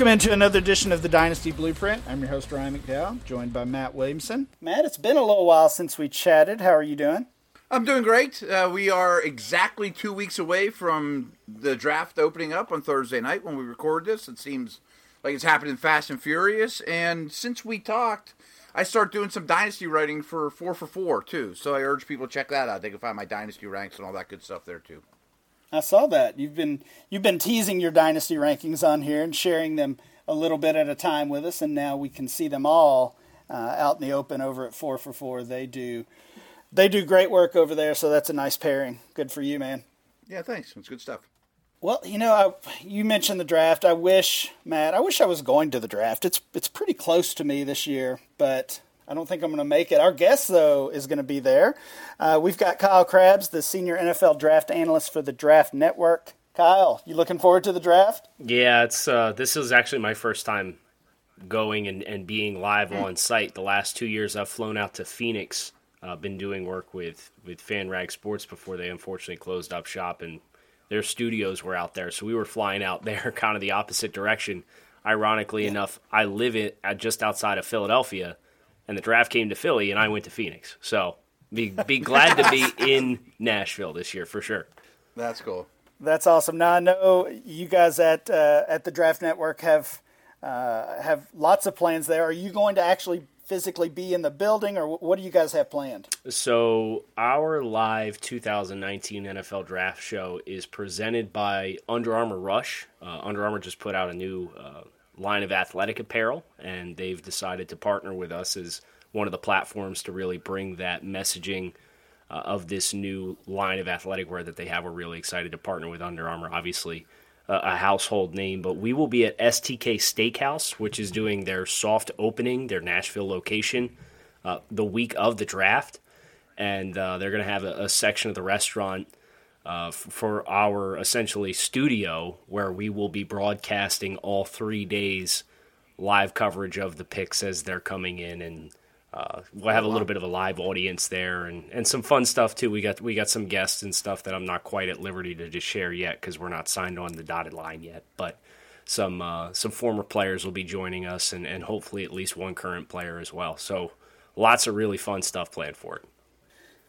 Welcome into another edition of the Dynasty Blueprint. I'm your host, Ryan McDowell, joined by Matt Williamson. Matt, it's been a little while since we chatted. How are you doing? I'm doing great. Uh, we are exactly two weeks away from the draft opening up on Thursday night when we record this. It seems like it's happening fast and furious. And since we talked, I start doing some dynasty writing for four for four too. So I urge people to check that out. They can find my dynasty ranks and all that good stuff there too. I saw that you've been you've been teasing your dynasty rankings on here and sharing them a little bit at a time with us, and now we can see them all uh, out in the open over at four for four. They do they do great work over there, so that's a nice pairing. Good for you, man. Yeah, thanks. It's good stuff. Well, you know, I, you mentioned the draft. I wish, Matt, I wish I was going to the draft. It's it's pretty close to me this year, but I don't think I'm going to make it. Our guest, though, is going to be there. Uh, we've got Kyle Crabbs, the senior NFL draft analyst for the Draft Network. Kyle, you looking forward to the draft? Yeah, it's uh, this is actually my first time going and, and being live on site. The last two years, I've flown out to Phoenix uh, been doing work with with FanRag Sports before they unfortunately closed up shop, and their studios were out there. So we were flying out there, kind of the opposite direction. Ironically yeah. enough, I live it just outside of Philadelphia, and the draft came to Philly, and I went to Phoenix. So be be glad to be in Nashville this year for sure. That's cool. That's awesome. Now I know you guys at uh, at the Draft Network have uh, have lots of plans there. Are you going to actually physically be in the building, or what do you guys have planned? So, our live 2019 NFL Draft Show is presented by Under Armour Rush. Uh, Under Armour just put out a new uh, line of athletic apparel, and they've decided to partner with us as one of the platforms to really bring that messaging. Uh, of this new line of athletic wear that they have, we're really excited to partner with Under Armour. Obviously, a household name, but we will be at STK Steakhouse, which is doing their soft opening, their Nashville location, uh, the week of the draft. And uh, they're going to have a, a, section of the restaurant uh, for our essentially studio where we will be broadcasting all three days live coverage of the picks as they're coming in and uh, we'll have a little bit of a live audience there and, and some fun stuff too. We got we got some guests and stuff that I'm not quite at liberty to just share yet because we're not signed on the dotted line yet. But some uh, some former players will be joining us and, and hopefully at least one current player as well. So lots of really fun stuff planned for it.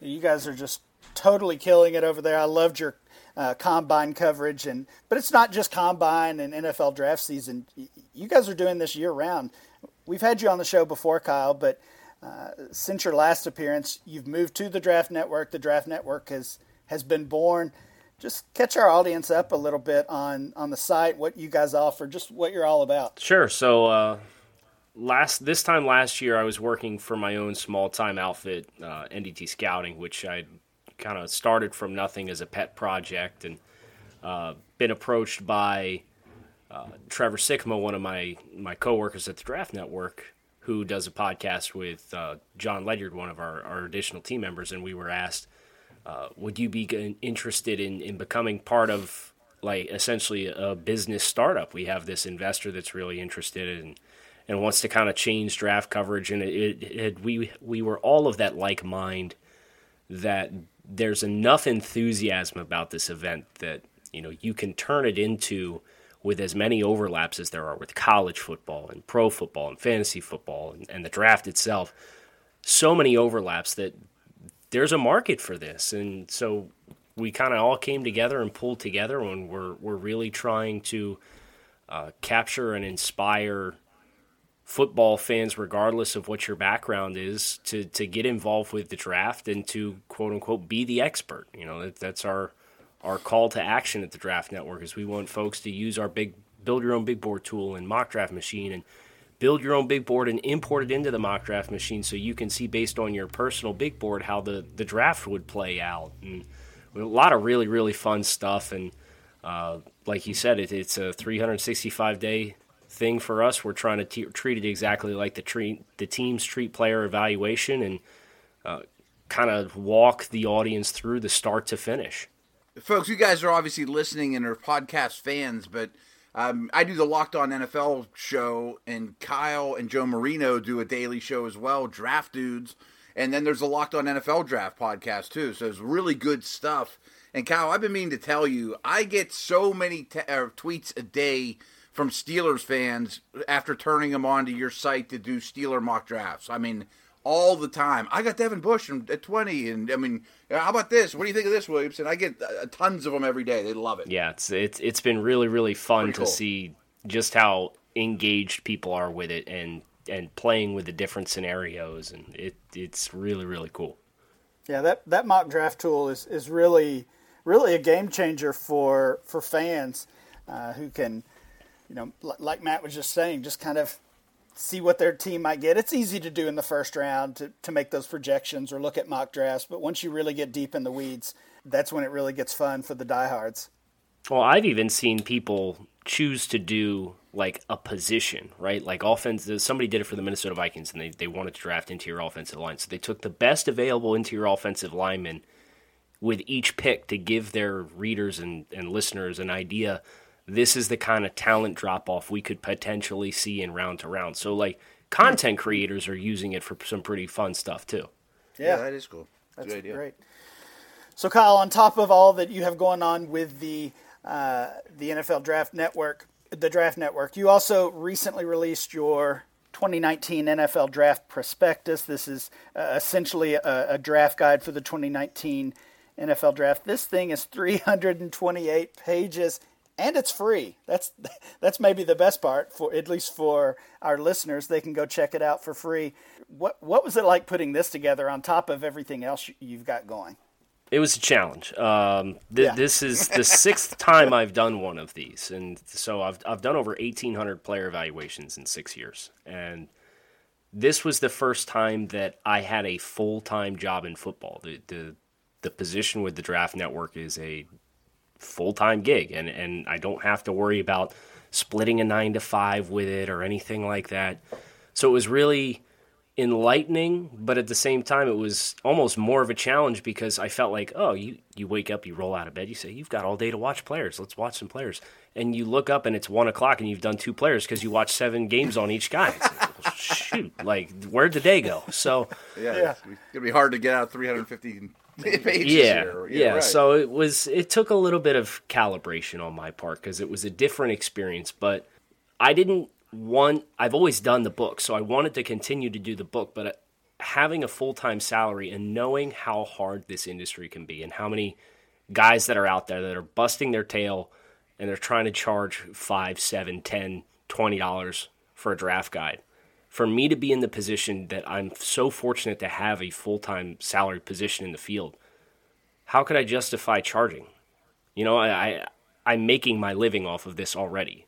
You guys are just totally killing it over there. I loved your uh, combine coverage and but it's not just combine and NFL draft season. You guys are doing this year round. We've had you on the show before, Kyle, but uh, since your last appearance, you've moved to the Draft Network. The Draft Network has has been born. Just catch our audience up a little bit on on the site, what you guys offer, just what you're all about. Sure. So uh, last this time last year, I was working for my own small time outfit, uh, NDT Scouting, which I kind of started from nothing as a pet project, and uh, been approached by. Uh, Trevor Sikkema, one of my my coworkers at the Draft Network, who does a podcast with uh, Jon Ledyard, one of our, our additional team members, and we were asked, uh, would you be interested in, in becoming part of like essentially a business startup? We have this investor that's really interested in and wants to kind of change draft coverage, and it, it, it we we were all of that like mind that there's enough enthusiasm about this event that you know you can turn it into with as many overlaps as there are with college football and pro football and fantasy football and, and the draft itself, so many overlaps that there's a market for this. And so we kind of all came together and pulled together when we're, we're really trying to uh, capture and inspire football fans, regardless of what your background is, to, to get involved with the draft and to quote unquote be the expert. You know, that, that's our our call to action at the Draft Network is we want folks to use our big build your own big board tool and mock draft machine and build your own big board and import it into the mock draft machine so you can see based on your personal big board how the, the draft would play out and a lot of really really fun stuff and uh, like you said it, it's a 365 day thing for us we're trying to t- treat it exactly like the treat the teams treat player evaluation and uh, kind of walk the audience through the start to finish folks, you guys are obviously listening and are podcast fans, but um, I do the Locked On NFL show, and Kyle and Joe Marino do a daily show as well, Draft Dudes. And then there's the Locked On NFL Draft podcast too. So it's really good stuff. And Kyle, I've been meaning to tell you, I get so many uh, tweets a day from Steelers fans after turning them on to your site to do Steeler mock drafts. I mean, all the time. I got Devin Bush at 20, and I mean, how about this? What do you think of this, Williamson? I get uh, tons of them every day. They love it. Yeah, it's it's it's been really really fun Pretty to cool. see just how engaged people are with it and and playing with the different scenarios, and it it's really really cool. Yeah, that, that mock draft tool is, is really really a game changer for for fans uh, who can, you know, li- like Matt was just saying, just kind of see what their team might get. It's easy to do in the first round to, to make those projections or look at mock drafts, but once you really get deep in the weeds, that's when it really gets fun for the diehards. Well, I've even seen people choose to do like a position, right? Like offense. Somebody did it for the Minnesota Vikings, and they, they wanted to draft interior offensive line. So they took the best available interior offensive lineman with each pick to give their readers and, and listeners an idea. This is the kind of talent drop off we could potentially see in round to round. So, like, content creators are using it for some pretty fun stuff too. Yeah, that is cool. That's That's a good idea. great. So, Kyle, on top of all that you have going on with the uh, the NFL Draft Network, the Draft Network, you also recently released your 2019 NFL Draft Prospectus. This is uh, essentially a, a draft guide for the 2019 NFL Draft. This thing is 328 pages. And it's free. That's that's maybe the best part for at least for our listeners. They can go check it out for free. What what was it like putting this together on top of everything else you've got going? It was a challenge. Um, th- Yeah. This is the sixth time I've done one of these, and so I've I've done over eighteen hundred player evaluations in six years, and this was the first time that I had a full time job in football. The the the position with the Draft Network is a full time gig, and and I don't have to worry about splitting a nine to five with it or anything like that. So it was really enlightening, but at the same time, it was almost more of a challenge because I felt like, oh, you, you wake up, you roll out of bed, you say, you've got all day to watch players. Let's watch some players. And you look up and it's one o'clock and you've done two players because you watched seven games on each guy. It's like, well, shoot, like, where'd the day go? So, Yeah, Yeah. it's gonna be hard to get out 350 pages. yeah, here. yeah. right. So it was. It took a little bit of calibration on my part because it was a different experience. But I didn't want. I've always done the book, so I wanted to continue to do the book. But uh, having a full time salary and knowing how hard this industry can be, and how many guys that are out there that are busting their tail and they're trying to charge five, seven, ten, twenty dollars for a draft guide for me to be in the position that I'm so fortunate to have a full time salary position in the field, how could I justify charging? You know, I, I I'm making my living off of this already,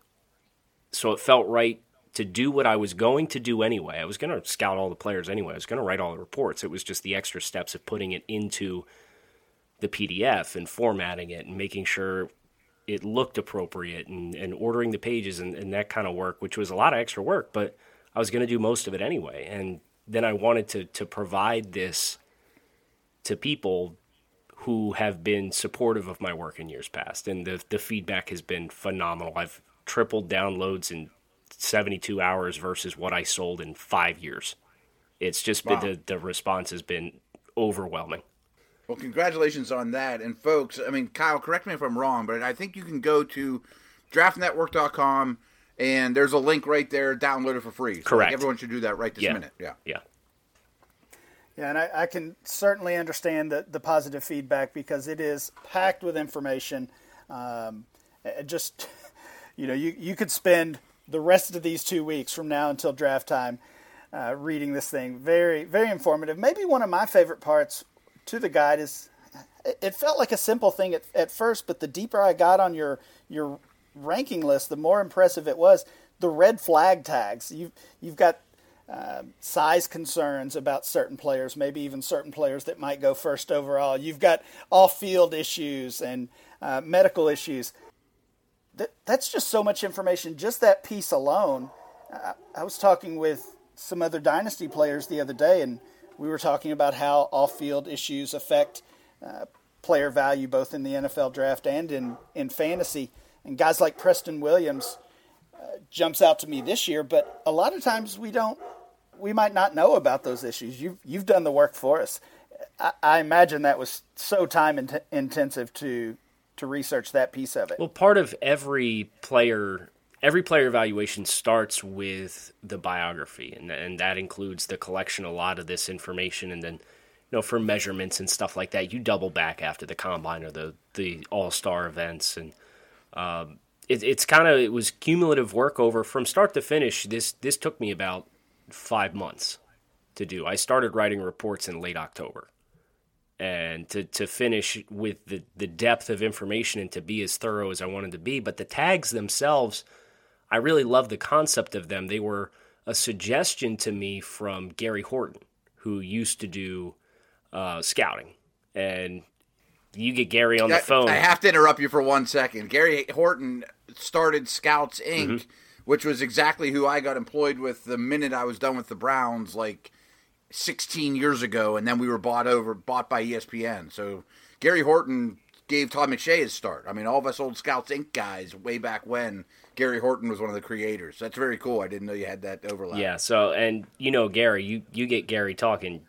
so it felt right to do what I was going to do anyway. I was going to scout all the players anyway. I was going to write all the reports. It was just the extra steps of putting it into the PDF and formatting it and making sure it looked appropriate and, and ordering the pages and, and that kind of work, which was a lot of extra work, but I was going to do most of it anyway. And then I wanted to, to provide this to people who have been supportive of my work in years past. And the, the feedback has been phenomenal. I've tripled downloads in 72 hours versus what I sold in five years. It's just Wow. been the, the response has been overwhelming. Well, congratulations on that. And folks, I mean, Kyle, correct me if I'm wrong, but I think you can go to draftnetwork.com and there's a link right there, download it for free. So, like, Correct. everyone should do that right this Yeah. minute. Yeah. Yeah. Yeah, and I, I can certainly understand the, the positive feedback because it is packed with information. Um, just, you know, you, you could spend the rest of these two weeks from now until draft time uh, reading this thing. Very, very informative. Maybe one of my favorite parts to the guide is it- it felt like a simple thing at, at first, but the deeper I got on your your ranking list, the more impressive it was. The red flag tags. You've you've got uh, size concerns about certain players, maybe even certain players that might go first overall. You've got off-field issues and uh, medical issues. That, that's just so much information. Just that piece alone. I, I was talking with some other dynasty players the other day, and we were talking about how off-field issues affect uh, player value both in the NFL draft and in, in fantasy. And guys like Preston Williams uh, jumps out to me this year, but a lot of times we don't, we might not know about those issues. You've, you've done the work for us. I, I imagine that was so time in- intensive to to research that piece of it. Well, part of every player every player evaluation starts with the biography, and and that includes the collection a lot of this information, and then you know for measurements and stuff like that, you double back after the combine or the the All Star events, and um, it, it's kind of it was cumulative work over from start to finish. This this took me about five months to do. I started writing reports in late October. And to, to finish with the, the depth of information and to be as thorough as I wanted to be. But the tags themselves, I really love the concept of them. They were a suggestion to me from Gary Horton, who used to do uh, scouting. And you get Gary on the phone. I have to interrupt you for one second. Gary Horton started Scouts Inc., mm-hmm. which was exactly who I got employed with the minute I was done with the Browns, like 16 years ago, and then we were bought over, bought by ESPN. So Gary Horton gave Todd McShay his start. I mean, all of us old Scouts Inc. guys, way back when, Gary Horton was one of the creators. That's very cool. I didn't know you had that overlap. Yeah. So, and you know, Gary, you you get Gary talking.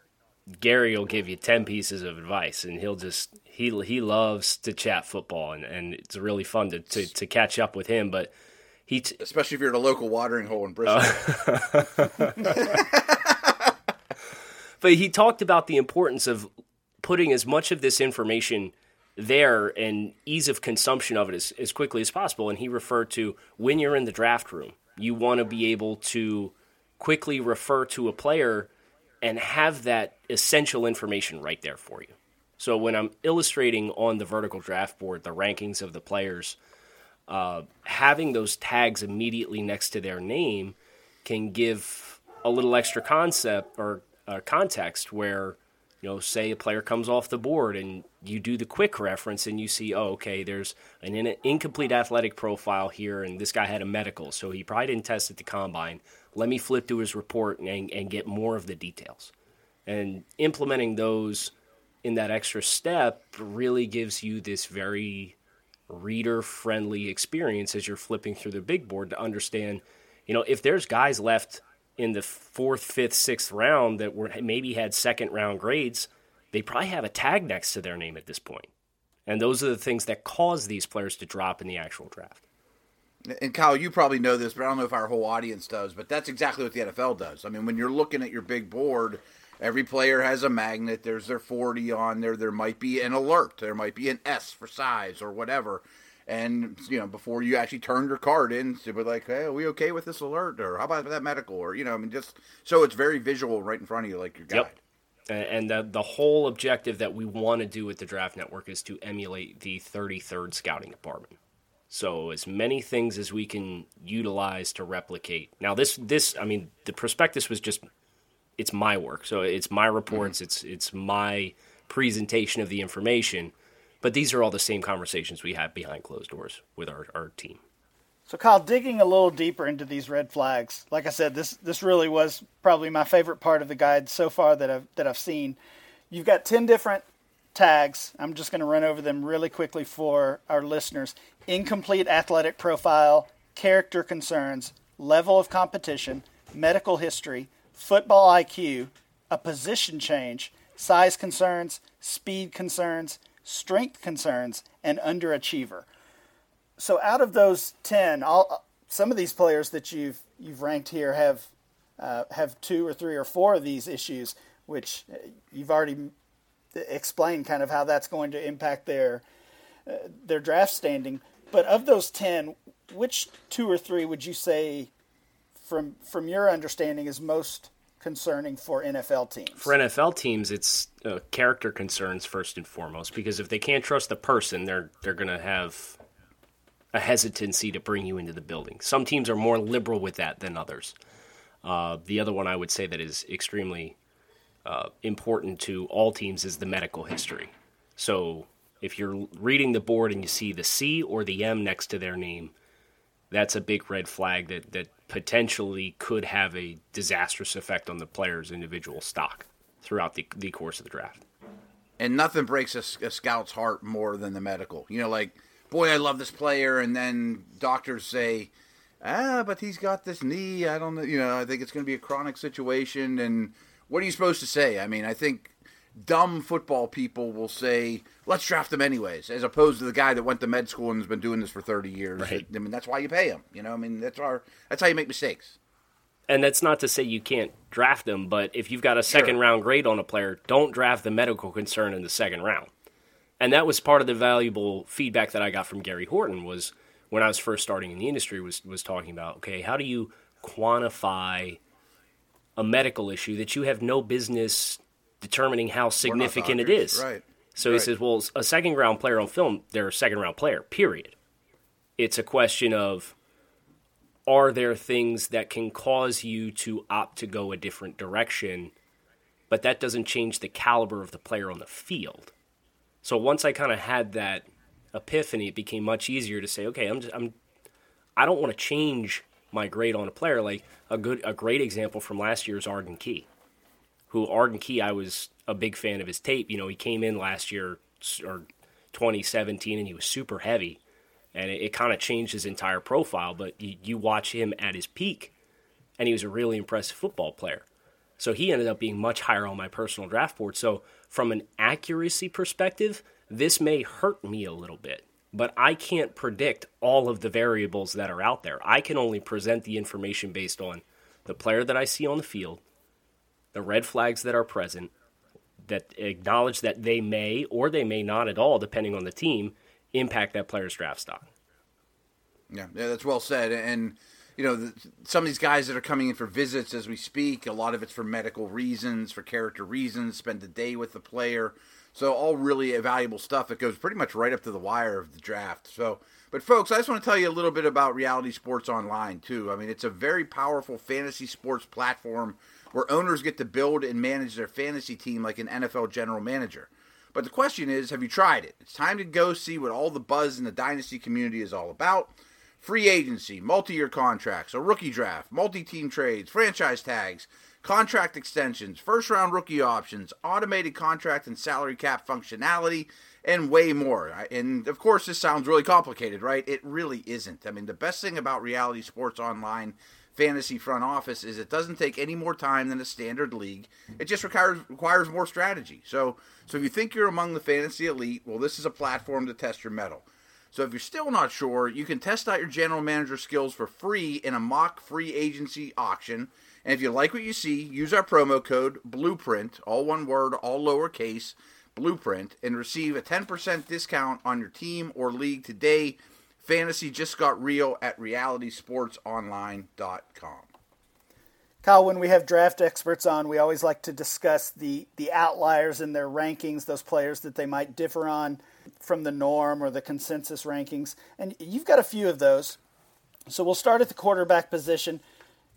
Gary will give you ten pieces of advice, and he'll just he he loves to chat football, and, and it's really fun to, to, to catch up with him. But he, t- especially if you're at a local watering hole in Bristol. Uh, but he talked about the importance of putting as much of this information there and ease of consumption of it as, as quickly as possible. And he referred to when you're in the draft room, you want to be able to quickly refer to a player and have that essential information right there for you. So when I'm illustrating on the vertical draft board the rankings of the players, uh, having those tags immediately next to their name can give a little extra concept or uh, context where you know say a player comes off the board and you do the quick reference and you see oh okay there's an in- incomplete athletic profile here and this guy had a medical so he probably didn't test at the combine let me flip to his report and, and get more of the details and implementing those in that extra step really gives you this very reader friendly experience as you're flipping through the big board to understand you know if there's guys left in the fourth, fifth, sixth round that were maybe had second round grades, they probably have a tag next to their name at this point. And those are the things that cause these players to drop in the actual draft. And Kyle, you probably know this, but I don't know if our whole audience does. But that's exactly what the NFL does. I mean, when you're looking at your big board, every player has a magnet. There's their 40 on there. There might be an alert. There might be an S for size or whatever and you know before you actually turn your card in to be like hey are we okay with this alert or how about that medical or you know i mean just so it's very visual right in front of you like your guide yep. and the, the whole objective that we want to do with the draft network is to emulate the 33rd scouting department so as many things as we can utilize to replicate now this this i mean the prospectus was just it's my work so it's my reports mm-hmm. it's it's my presentation of the information but these are all the same conversations we have behind closed doors with our, our team. So, Kyle, digging a little deeper into these red flags, like I said, this this really was probably my favorite part of the guide so far that I've that I've seen. You've got ten different tags. I'm just going to run over them really quickly for our listeners: incomplete athletic profile, character concerns, level of competition, medical history, football IQ, a position change, size concerns, speed concerns, strength concerns, and underachiever. So out of those ten, all, some of these players that you've you've ranked here have uh, have two or three or four of these issues, which uh, you've already explained kind of how that's going to impact their uh, their draft standing. But of those ten, which two or three would you say, from from your understanding, is most concerning for NFL teams? For NFL teams, it's uh, character concerns first and foremost because if they can't trust the person, they're they're going to have a hesitancy to bring you into the building. Some teams are more liberal with that than others. Uh, the other one I would say that is extremely uh, important to all teams is the medical history. So if you're reading the board and you see the C or the M next to their name, that's a big red flag that, that potentially could have a disastrous effect on the player's individual stock throughout the, the course of the draft. And nothing breaks a, a scout's heart more than the medical. You know, like, boy, I love this player, and then doctors say, ah, but he's got this knee. I don't know. You know, I think it's going to be a chronic situation. And what are you supposed to say? I mean, I think dumb football people will say, "Let's draft them anyways," as opposed to the guy that went to med school and has been doing this for thirty years. Right. I mean, that's why you pay him. You know, I mean, that's our that's how you make mistakes. And that's not to say you can't draft them, but if you've got a second Sure. round grade on a player, don't draft the medical concern in the second round. And that was part of the valuable feedback that I got from Gary Horton was when I was first starting in the industry was was talking about, okay, how do you quantify a medical issue that you have no business determining how significant it is. right. So he says, well, a second round player on film, they're a second round player, period. It's a question of are there things that can cause you to opt to go a different direction, but that doesn't change the caliber of the player on the field. So once I kind of had that epiphany, it became much easier to say, okay, I'm just, I'm I don't want to change my grade on a player. Like a good a great example from last year is Arden Key, who Arden Key I was a big fan of his tape. You know, he came in last year or 2017 and he was super heavy, and it, it kind of changed his entire profile. But you, you watch him at his peak, and he was a really impressive football player. So he ended up being much higher on my personal draft board. So from an accuracy perspective, this may hurt me a little bit, but I can't predict all of the variables that are out there. I can only present the information based on the player that I see on the field, the red flags that are present, that acknowledge that they may or they may not at all, depending on the team, impact that player's draft stock. Yeah, yeah, that's well said. And you know, the, some of these guys that are coming in for visits as we speak, a lot of it's for medical reasons, for character reasons. Spend the day with the player, so all really valuable stuff. that goes pretty much right up to the wire of the draft. So, but folks, I just want to tell you a little bit about Reality Sports Online too. I mean, it's a very powerful fantasy sports platform where owners get to build and manage their fantasy team like an NFL general manager. But the question is, have you tried it? It's time to go see what all the buzz in the dynasty community is all about. Free agency, multi year contracts, a rookie draft, multi team trades, franchise tags, contract extensions, first round rookie options, automated contract and salary cap functionality, and way more. And of course, this sounds really complicated, right? It really isn't. I mean, the best thing about Reality Sports Online fantasy front office is it doesn't take any more time than a standard league. It just requires requires more strategy. So so if you think you're among the fantasy elite, well this is a platform to test your mettle. So if you're still not sure, you can test out your general manager skills for free in a mock free agency auction. And if you like what you see, use our promo code Blueprint, all one word, all lowercase, Blueprint, and receive a 10% discount on your team or league today. Fantasy just got real at realitysportsonline.com. Kyle, when we have draft experts on, we always like to discuss the, the outliers in their rankings, those players that they might differ on from the norm or the consensus rankings. And you've got a few of those. So we'll start at the quarterback position.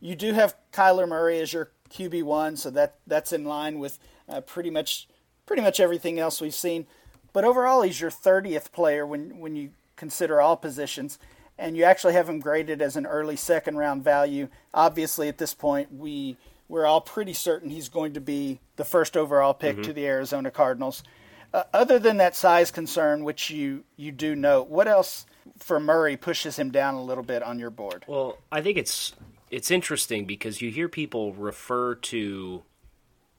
You do have Kyler Murray as your QB one, so that that's in line with uh, pretty much pretty much everything else we've seen. But overall, he's your 30th player when when you consider all positions, and you actually have him graded as an early second round value. Obviously, at this point, we we're all pretty certain he's going to be the first overall pick to the Arizona Cardinals. Uh, other than that size concern, which you you do note, what else for Murray pushes him down a little bit on your board? Well, I think it's it's interesting because you hear people refer to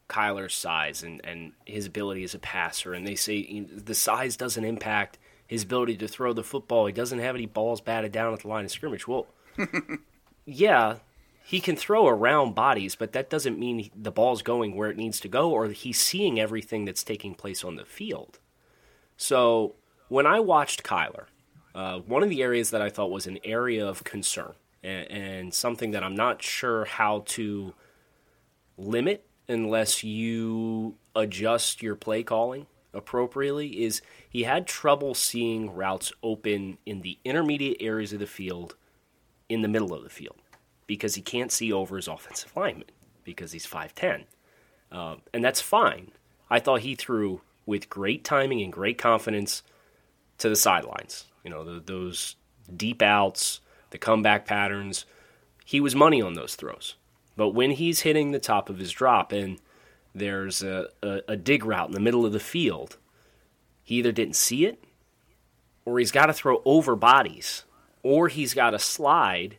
Kyler's size and, and his ability as a passer, and they say the size doesn't impact his ability to throw the football. He doesn't have any balls batted down at the line of scrimmage. Well, yeah, he can throw around bodies, but that doesn't mean the ball's going where it needs to go or he's seeing everything that's taking place on the field. So when I watched Kyler, uh, one of the areas that I thought was an area of concern and, and something that I'm not sure how to limit unless you adjust your play calling appropriately is he had trouble seeing routes open in the intermediate areas of the field in the middle of the field because he can't see over his offensive lineman because he's 5'10. Um, and that's fine. I thought he threw with great timing and great confidence to the sidelines. You know, the, those deep outs, the comeback patterns. He was money on those throws. But when he's hitting the top of his drop and there's a, a, a dig route in the middle of the field, he either didn't see it or he's got to throw over bodies or he's got to slide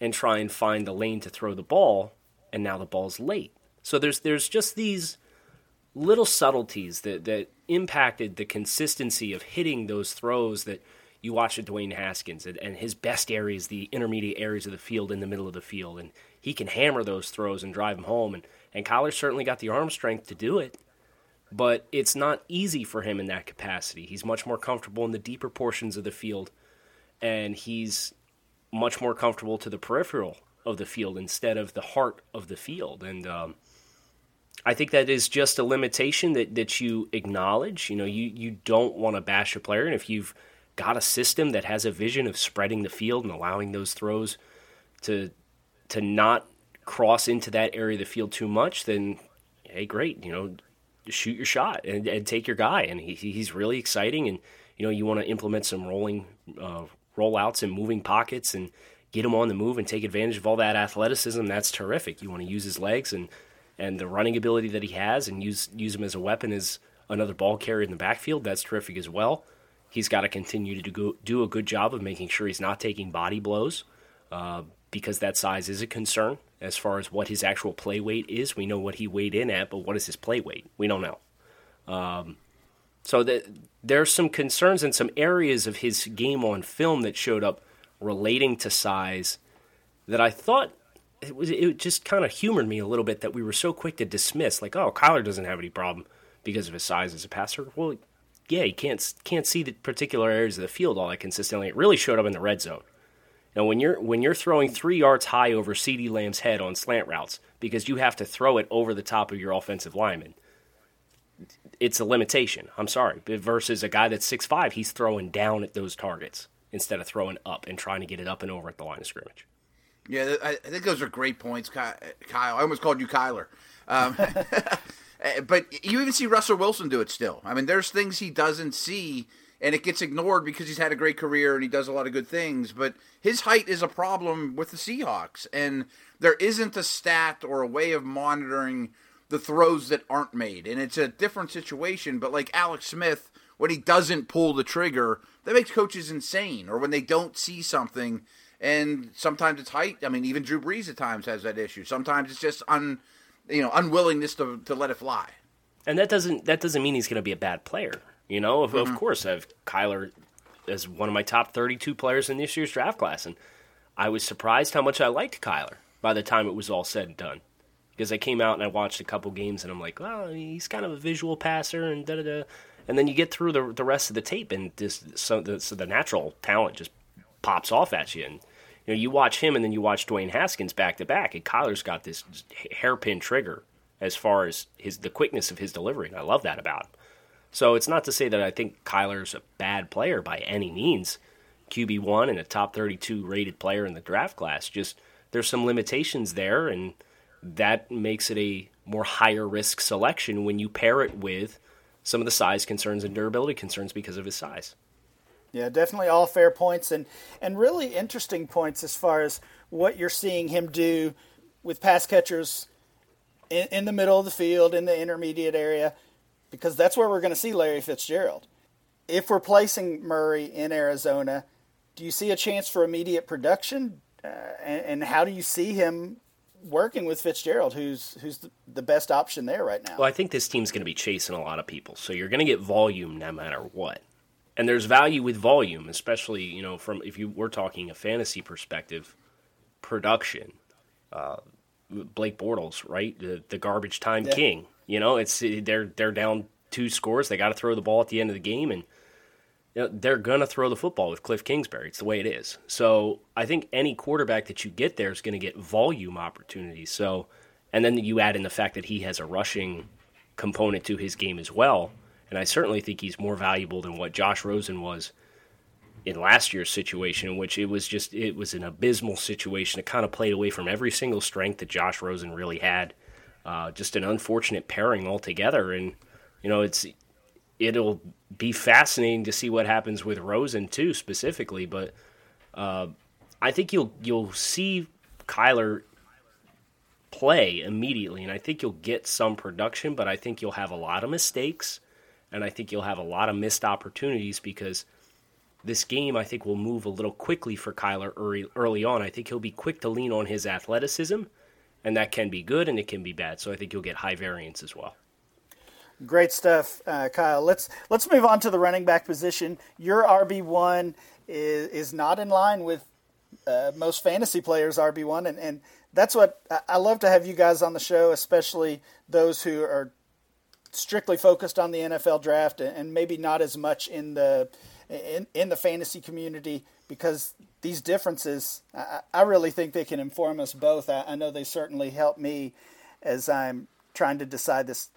and try and find the lane to throw the ball and now the ball's late. So there's there's just these little subtleties that, that impacted the consistency of hitting those throws that you watch at Dwayne Haskins and, and his best areas, the intermediate areas of the field in the middle of the field. And he can hammer those throws and drive them home. And, and Kyler certainly got the arm strength to do it, but it's not easy for him in that capacity. He's much more comfortable in the deeper portions of the field, and he's much more comfortable to the peripheral of the field instead of the heart of the field. And um, I think that is just a limitation that, that you acknowledge. You know, you, you don't want to bash a player, and if you've got a system that has a vision of spreading the field and allowing those throws to to not cross into that area of the field too much, then hey, great, you know, shoot your shot and, and take your guy. And he, he's really exciting, and you know, you want to implement some rolling uh, rollouts and moving pockets and get him on the move and take advantage of all that athleticism. That's terrific. You want to use his legs and and the running ability that he has and use use him as a weapon as another ball carrier in the backfield. That's terrific as well. He's got to continue to do, do a good job of making sure he's not taking body blows uh, because that size is a concern as far as what his actual play weight is. We know what he weighed in at, but what is his play weight? We don't know. Um, so the, there's some concerns and some areas of his game on film that showed up relating to size that I thought it was it just kind of humored me a little bit that we were so quick to dismiss like oh Kyler doesn't have any problem because of his size as a passer. Well, yeah, he can't can't see the particular areas of the field all that consistently. It really showed up in the red zone. Now, when you're when you're throwing three yards high over CeeDee Lamb's head on slant routes because you have to throw it over the top of your offensive lineman, it's a limitation. I'm sorry, versus a guy that's six five, he's throwing down at those targets instead of throwing up and trying to get it up and over at the line of scrimmage. Yeah, I think those are great points, Kyle. I almost called you Kyler. Um, but you even see Russell Wilson do it still. I mean, there's things he doesn't see and it gets ignored because he's had a great career and he does a lot of good things. But his height is a problem with the Seahawks, and there isn't a stat or a way of monitoring the throws that aren't made. And it's a different situation. But like Alex Smith, when he doesn't pull the trigger, that makes coaches insane. Or when they don't see something, and sometimes it's height. I mean, even Drew Brees at times has that issue. Sometimes it's just un, you know, unwillingness to to let it fly. And that doesn't that doesn't mean he's going to be a bad player. You know, of, mm-hmm. of course, I have Kyler as one of my top 32 players in this year's draft class, and I was surprised how much I liked Kyler by the time it was all said and done. Because I came out and I watched a couple games, and I'm like, well, he's kind of a visual passer, and da da da. And then you get through the the rest of the tape, and this so the, so the natural talent just pops off at you, and you know you watch him, and then you watch Dwayne Haskins back to back, and Kyler's got this hairpin trigger as far as his the quickness of his delivery, and I love that about him. So it's not to say that I think Kyler's a bad player by any means. QB1 and a top 32 rated player in the draft class. Just there's some limitations there, and that makes it a more higher risk selection when you pair it with some of the size concerns and durability concerns because of his size. Yeah, definitely all fair points and, and really interesting points as far as what you're seeing him do with pass catchers in, in the middle of the field, in the intermediate area because that's where we're going to see Larry Fitzgerald. If we're placing Murray in Arizona, do you see a chance for immediate production? Uh, and, and, how do you see him working with Fitzgerald, who's who's the best option there right now? Well, I think this team's going to be chasing a lot of people, so you're going to get volume no matter what. And there's value with volume, especially you know from if you were talking a fantasy perspective, production. Uh, Blake Bortles, right, the, the garbage time yeah. king you know, it's they're they're down two scores. They got to throw the ball at the end of the game, and you know, they're gonna throw the football with Cliff Kingsbury. It's the way it is. So I think any quarterback that you get there is going to get volume opportunities. So, and then you add in the fact that he has a rushing component to his game as well. And I certainly think he's more valuable than what Josh Rosen was in last year's situation, in which it was just it was an abysmal situation. It kind of played away from every single strength that Josh Rosen really had uh, just an unfortunate pairing altogether. And you know, it's it'll be fascinating to see what happens with Rosen too, specifically. But uh, I think you'll you'll see Kyler play immediately, and I think you'll get some production. But I think you'll have a lot of mistakes, and I think you'll have a lot of missed opportunities because this game I think will move a little quickly for Kyler early, early on. I think he'll be quick to lean on his athleticism and that can be good and it can be bad. So I think you'll get high variance as well. Great stuff, uh, Kyle. Let's let's move on to the running back position. Your RB one is is not in line with uh, most fantasy players' RB one, and, and that's what I love to have you guys on the show, especially those who are strictly focused on the NFL draft and maybe not as much in the in, in the fantasy community because these differences, I, I really think they can inform us both. I, I know they certainly help me as I'm trying to decide this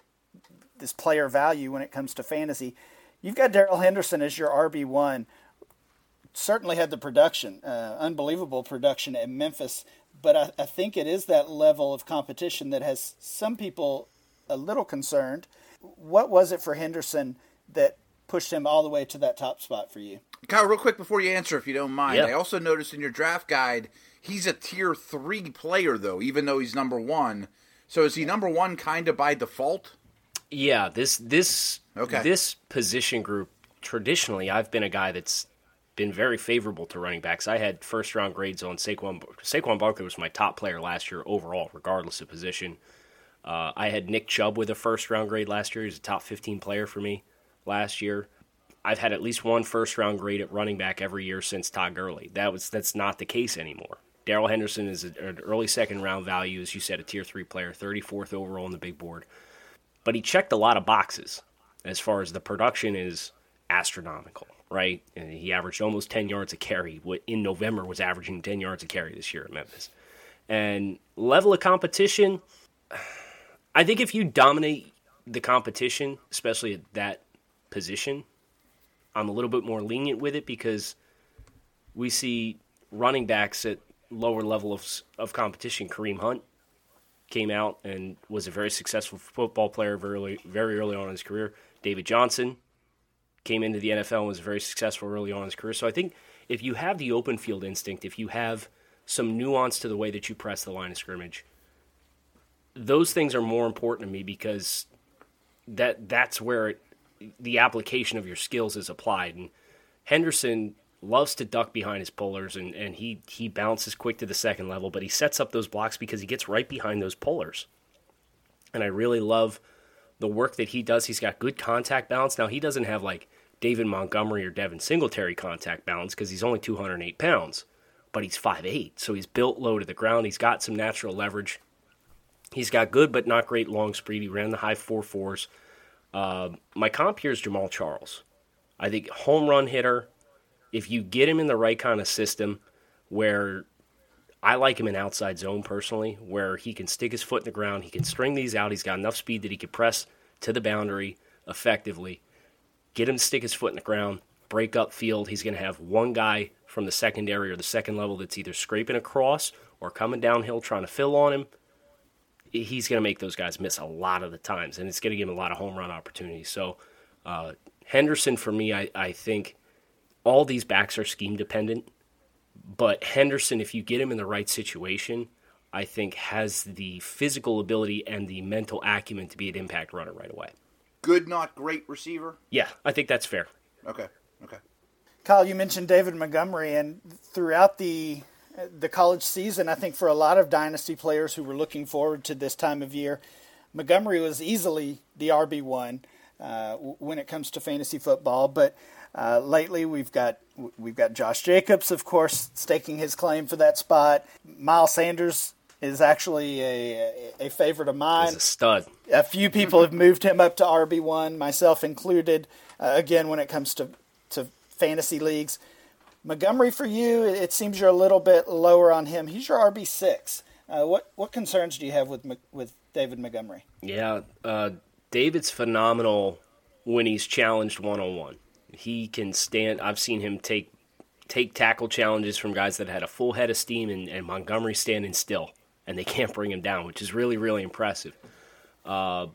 this player value when it comes to fantasy. You've got Darrell Henderson as your RB one. Certainly had the production, uh, unbelievable production at Memphis, but I, I think it is that level of competition that has some people a little concerned. What was it for Henderson that pushed him all the way to that top spot for you? Kyle, real quick before you answer, if you don't mind, I also noticed in your draft guide he's a tier three player though, even though he's number one. So is he number one kind of by default? Yeah, this this okay. this position group traditionally, I've been a guy that's been very favorable to running backs. I had first round grades on Saquon. Saquon Barkley was my top player last year overall, regardless of position. Uh, I had Nick Chubb with a first round grade last year. He's a top 15 player for me last year. I've had at least one first round grade at running back every year since Todd Gurley. That was that's not the case anymore. Darrell Henderson is an early second round value, as you said, a tier three player, 34th overall on the big board. But he checked a lot of boxes as far as the production is astronomical, right? And he averaged almost 10 yards a carry. In November, was averaging 10 yards a carry this year at Memphis. And level of competition, I think if you dominate the competition, especially at that position, I'm a little bit more lenient with it because we see running backs at lower level of, of competition. Kareem Hunt came out and was a very successful football player very very early on in his career. David Johnson came into the NFL and was very successful early on in his career. So I think if you have the open field instinct, if you have some nuance to the way that you press the line of scrimmage, those things are more important to me because that that's where it, the application of your skills is applied. And Henderson loves to duck behind his pullers and, and he, he bounces quick to the second level, but he sets up those blocks because he gets right behind those pullers. And I really love the work that he does. He's got good contact balance. Now, he doesn't have like David Montgomery or Devin Singletary contact balance because he's only 208 pounds, but he's 5'8. So he's built low to the ground. He's got some natural leverage. He's got good but not great long speed. He ran the high four fours. Uh, my comp here is Jamaal Charles. I think home run hitter. If you get him in the right kind of system, where I like him in outside zone personally, where he can stick his foot in the ground, he can string these out. He's got enough speed that he can press to the boundary effectively. Get him to stick his foot in the ground, break up field. He's going to have one guy from the secondary or the second level that's either scraping across or coming downhill trying to fill on him he's going to make those guys miss a lot of the times, and it's going to give him a lot of home run opportunities. So uh, Henderson, for me, I, I think all these backs are scheme dependent, but Henderson, if you get him in the right situation, I think has the physical ability and the mental acumen to be an impact runner right away. Good, not great receiver. Yeah, I think that's fair. Okay. Okay. Kyle, you mentioned David Montgomery, and throughout the the college season, I think for a lot of dynasty players who were looking forward to this time of year, Montgomery was easily the RB one uh, when it comes to fantasy football. But uh, lately, we've got we've got Josh Jacobs, of course, staking his claim for that spot. Miles Sanders is actually a a favorite of mine. He's a stud. A few people have moved him up to RB one, myself included. Uh, again, when it comes to to fantasy leagues. Montgomery for you, it seems you're a little bit lower on him. He's your RB six. Uh, what what concerns do you have with with David Montgomery? Yeah, uh, David's phenomenal when he's challenged one on one. He can stand. I've seen him take take tackle challenges from guys that had a full head of steam, and, and Montgomery standing still, and they can't bring him down, which is really really impressive. Uh,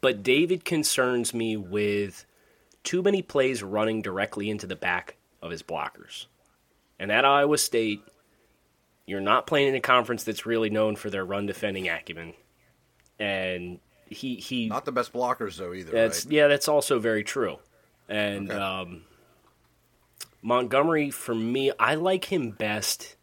but David concerns me with too many plays running directly into the back of his blockers. And at Iowa State, you're not playing in a conference that's really known for their run defending acumen. And he he not the best blockers though either. That's right? yeah, that's also very true. And Okay. um, Montgomery, for me, I like him best.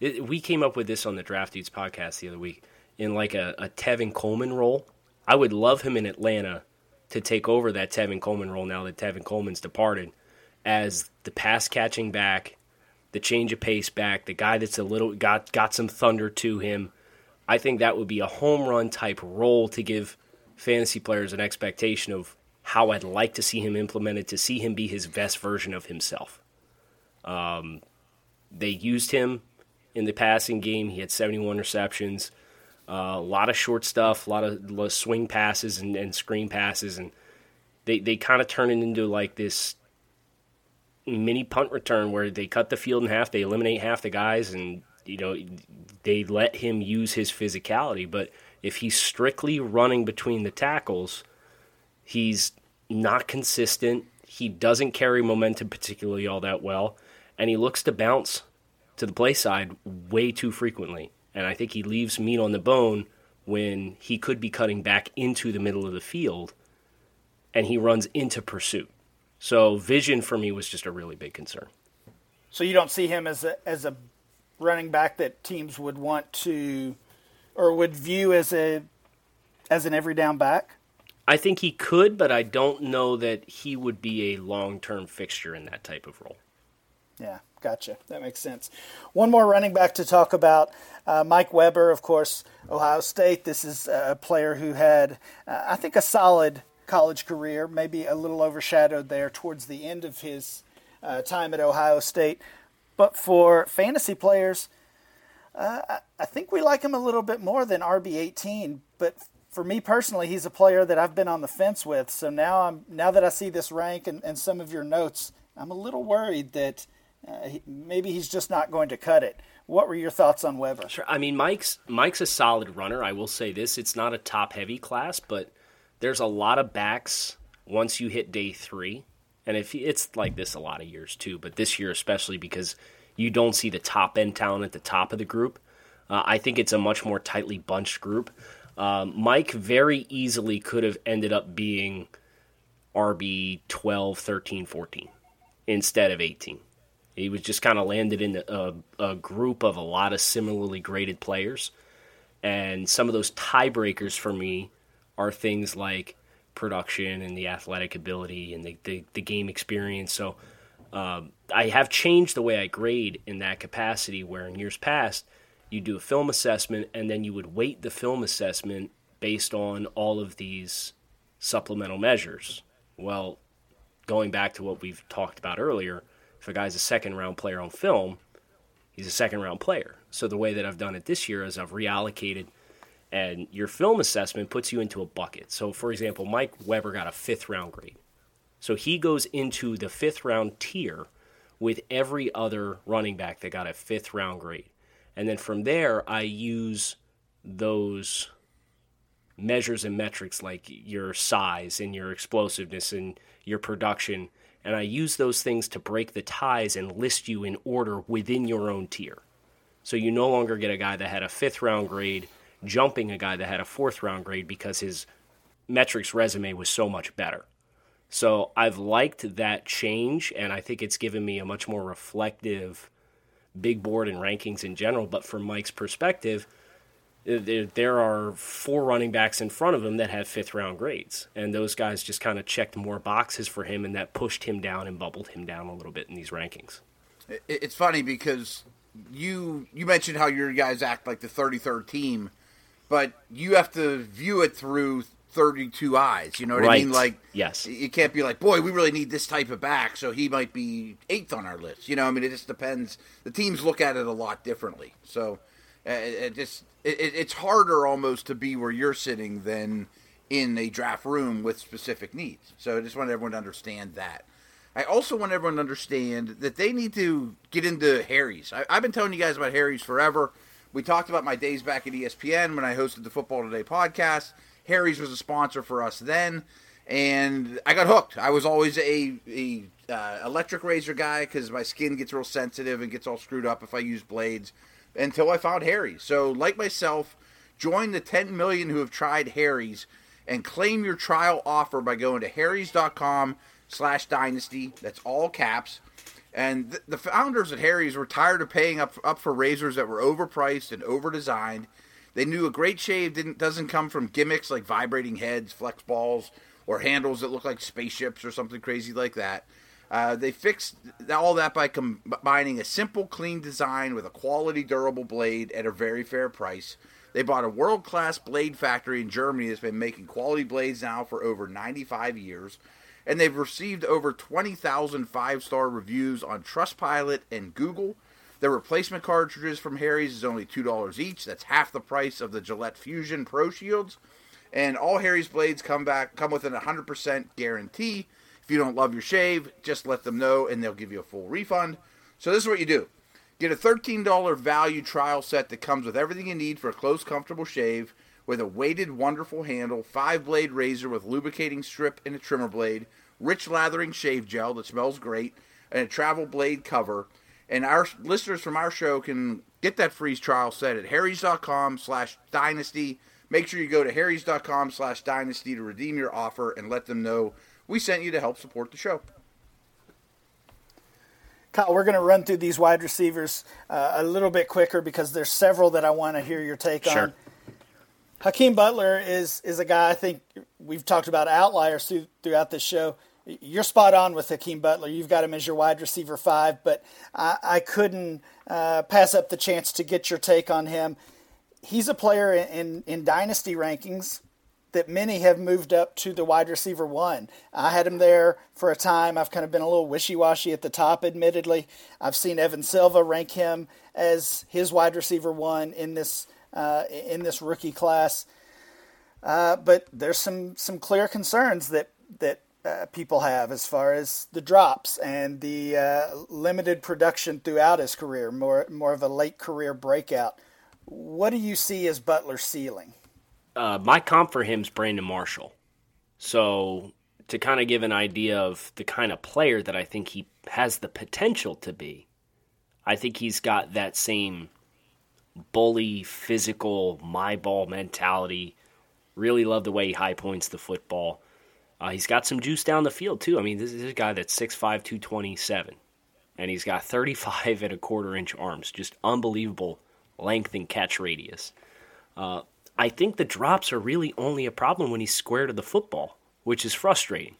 It, we came up with this on the Draft Dudes podcast the other week in like a, a Tevin Coleman role. I would love him in Atlanta to take over that Tevin Coleman role now that Tevin Coleman's departed as the pass catching back, the change of pace back, the guy that's a little got got some thunder to him. I think that would be a home run type role to give fantasy players an expectation of how I'd like to see him implemented to see him be his best version of himself. Um, they used him in the passing game. He had 71 receptions, uh, a lot of short stuff, a lot of, lot of swing passes and, and, screen passes, and they they kind of turn it into like this mini punt return where they cut the field in half, they eliminate half the guys, and you know they let him use his physicality. But if he's strictly running between the tackles, he's not consistent. He doesn't carry momentum particularly all that well, and he looks to bounce to the play side way too frequently. And I think he leaves meat on the bone when he could be cutting back into the middle of the field and he runs into pursuit. So vision for me was just a really big concern. So you don't see him as a as a running back that teams would want to or would view as a as an every down back? I think he could, but I don't know that he would be a long term fixture in that type of role. Yeah, gotcha. That makes sense. One more running back to talk about. Uh, Mike Weber, of course, Ohio State. This is a player who had, uh, I think, a solid college career, maybe a little overshadowed there towards the end of his uh, time at Ohio State. But for fantasy players, uh, I think we like him a little bit more than RB18. But for me personally, he's a player that I've been on the fence with. So now I'm now that I see this rank and, and some of your notes, I'm a little worried that uh, maybe he's just not going to cut it. What were your thoughts on Weber? Sure. I mean, Mike's Mike's a solid runner. I will say this: it's not a top heavy class, but there's a lot of backs once you hit day three, and if it's like this a lot of years too, but this year especially because you don't see the top end talent at the top of the group. Uh, I think it's a much more tightly bunched group. Um, Mike very easily could have ended up being RB 12, 13, 14 instead of 18. He was just kind of landed in a, a, group of a lot of similarly graded players. And some of those tiebreakers for me are things like production and the athletic ability and the, the, the game experience. So um, I have changed the way I grade in that capacity, where in years past, you do a film assessment and then you would weight the film assessment based on all of these supplemental measures. Well, going back to what we've talked about earlier, if a guy's a second round player on film, he's a second round player. So the way that I've done it this year is I've reallocated, and your film assessment puts you into a bucket. So, for example, Mike Weber got a fifth round grade. So he goes into the fifth round tier with every other running back that got a fifth round grade. And then from there, I use those measures and metrics like your size and your explosiveness and your production and I use those things to break the ties and list you in order within your own tier. So you no longer get a guy that had a fifth round grade jumping a guy that had a fourth round grade because his metrics resume was so much better. So I've liked that change, and I think it's given me a much more reflective big board and rankings in general. But from Mike's perspective, there are four running backs in front of him that have fifth round grades, and those guys just kind of checked more boxes for him, and that pushed him down and bubbled him down a little bit in these rankings. It's funny because you you mentioned how your guys act like the 33rd team, but you have to view it through 32 eyes. You know what right. I mean? Like, yes, you can't be like, boy, we really need this type of back, so he might be eighth on our list. You know, I mean, it just depends. The teams look at it a lot differently, so uh, it, just it, it's harder almost to be where you're sitting than in a draft room with specific needs. So I just want everyone to understand that. I also want everyone to understand that they need to get into Harry's. I, have been telling you guys about Harry's forever. We talked about my days back at ESPN when I hosted the Football Today podcast. Harry's was a sponsor for us then, and I got hooked. I was always a, a uh, electric razor guy because my skin gets real sensitive and gets all screwed up if I use blades until I found Harry's. So, like myself, join the 10 million who have tried Harry's and claim your trial offer by going to harrys.com slash dynasty. That's all caps. And th- the founders at Harry's were tired of paying up, up for razors that were overpriced and overdesigned. They knew a great shave didn't doesn't come from gimmicks like vibrating heads, flex balls, or handles that look like spaceships or something crazy like that. Uh, they fixed all that by combining a simple, clean design with a quality, durable blade at a very fair price. They bought a world class blade factory in Germany that's been making quality blades now for over 95 years. And they've received over 20,000 five star reviews on Trustpilot and Google. The replacement cartridges from Harry's is only $2 each. That's half the price of the Gillette Fusion Pro Shields. And all Harry's blades come back come with an 100% guarantee. If you don't love your shave, just let them know and they'll give you a full refund. So this is what you do. Get a $13 value trial set that comes with everything you need for a close, comfortable shave with a weighted, wonderful handle, five blade razor with lubricating strip and a trimmer blade, rich lathering shave gel that smells great, and a travel blade cover. And our listeners from our show can get that free trial set at harrys.com slash dynasty. Make sure you go to harrys.com slash dynasty to redeem your offer and let them know we sent you to help support the show. Kyle, we're going to run through these wide receivers uh, a little bit quicker because there's several that I want to hear your take sure. on. Hakeem Butler is is a guy I think we've talked about outliers through, throughout this show. You're spot on with Hakeem Butler. You've got him as your wide receiver five, but I, I couldn't uh, pass up the chance to get your take on him. He's a player in, in, in dynasty rankings that many have moved up to the wide receiver one. I had him there for a time. I've kind of been a little wishy washy at the top, admittedly. I've seen Evan Silva rank him as his wide receiver one in this uh, in this rookie class. Uh, but there's some some clear concerns that that uh, people have as far as the drops and the uh, limited production throughout his career, more more of a late career breakout. What do you see as Butler's ceiling? uh, my comp for him is Brandon Marshall. So to kind of give an idea of the kind of player that I think he has the potential to be, I think he's got that same bully, physical, my ball mentality. Really love the way he high points the football. Uh, he's got some juice down the field too. I mean, this is a guy that's 6'5", 227, and he's got 35 and a quarter inch arms. Just unbelievable length and catch radius. Uh, I think the drops are really only a problem when he's square to the football, which is frustrating.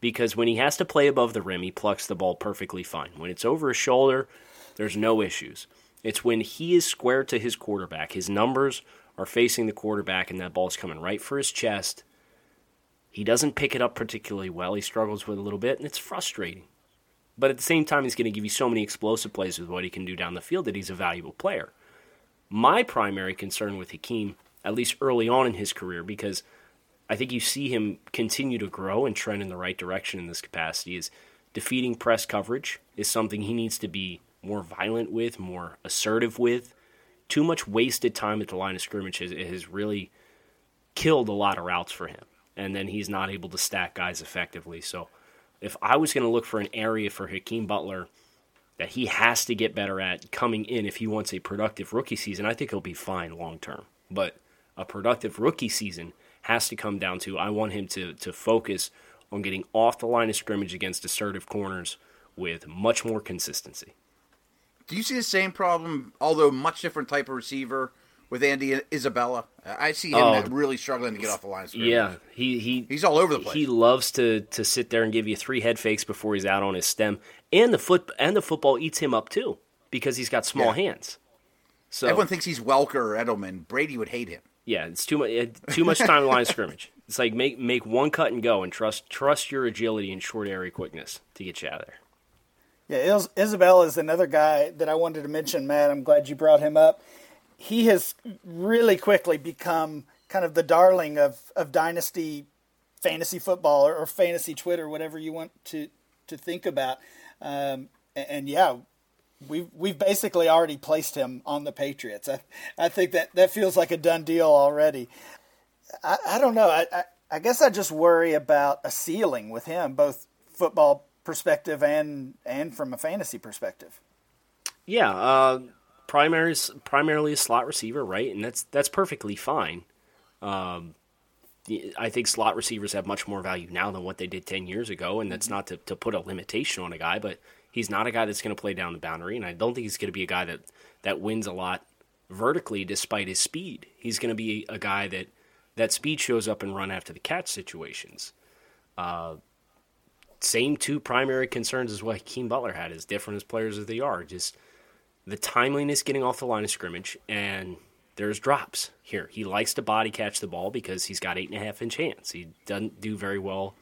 Because when he has to play above the rim, he plucks the ball perfectly fine. When it's over his shoulder, there's no issues. It's when he is square to his quarterback, his numbers are facing the quarterback, and that ball's coming right for his chest. He doesn't pick it up particularly well. He struggles with it a little bit, and it's frustrating. But at the same time, he's going to give you so many explosive plays with what he can do down the field that he's a valuable player. My primary concern with Hakeem at least early on in his career, because I think you see him continue to grow and trend in the right direction in this capacity. Is defeating press coverage is something he needs to be more violent with, more assertive with. Too much wasted time at the line of scrimmage has, has really killed a lot of routes for him, and then he's not able to stack guys effectively. So, if I was going to look for an area for Hakeem Butler that he has to get better at coming in if he wants a productive rookie season, I think he'll be fine long term. But a productive rookie season has to come down to I want him to to focus on getting off the line of scrimmage against assertive corners with much more consistency. Do you see the same problem, although much different type of receiver, with Andy Isabella? I see him oh, really struggling to get off the line. Of scrimmage. Yeah, he he he's all over the place. He loves to to sit there and give you three head fakes before he's out on his stem, and the foot and the football eats him up too because he's got small yeah. hands. So everyone thinks he's Welker or Edelman. Brady would hate him. Yeah, it's too much. Too much time line of scrimmage. It's like make make one cut and go, and trust trust your agility and short area quickness to get you out of there. Yeah, Isabel is another guy that I wanted to mention, Matt. I'm glad you brought him up. He has really quickly become kind of the darling of, of dynasty fantasy football or, or fantasy Twitter, whatever you want to to think about. Um, and, and yeah, we've we've basically already placed him on the Patriots. I, I think that that feels like a done deal already. I, I don't know. I, I, I guess I just worry about a ceiling with him, both football perspective and and from a fantasy perspective. Yeah, uh, primary, primarily a slot receiver, right? And that's that's perfectly fine. Um, I think slot receivers have much more value now than what they did ten years ago, and that's not to, to put a limitation on a guy, but He's not a guy that's going to play down the boundary, and I don't think he's going to be a guy that that wins a lot vertically despite his speed. He's going to be a guy that that speed shows up in run after the catch situations. Uh, same two primary concerns as what Hakeem Butler had, as different as players as they are. Just the timeliness getting off the line of scrimmage, and there's drops here. He likes to body catch the ball because he's got eight and a half inch hands. He doesn't do very well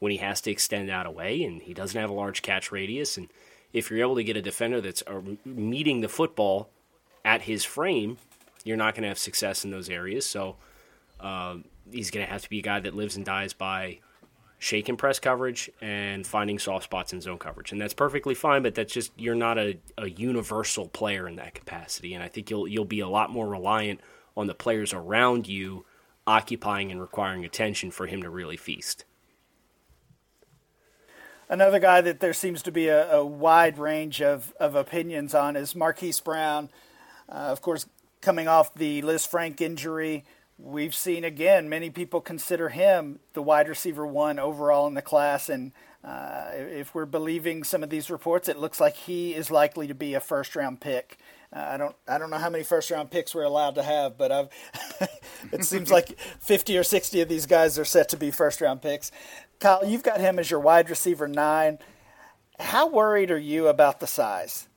when he has to extend out away, and he doesn't have a large catch radius. And if you're able to get a defender that's uh, meeting the football at his frame, you're not going to have success in those areas. So uh, he's going to have to be a guy that lives and dies by shake and press coverage and finding soft spots in zone coverage. And that's perfectly fine, but that's just you're not a, a universal player in that capacity. And I think you'll you'll be a lot more reliant on the players around you occupying and requiring attention for him to really feast. Another guy that there seems to be a, a wide range of, of opinions on is Marquise Brown. Uh, of course, coming off the Lisfranc injury, we've seen again many people consider him the wide receiver one overall in the class. And uh, if we're believing some of these reports it looks like he is likely to be a first round pick. Uh, I don't I don't know how many first round picks we're allowed to have but I've it seems like 50 or 60 of these guys are set to be first round picks. Kyle you've got him as your wide receiver 9 how worried are you about the size?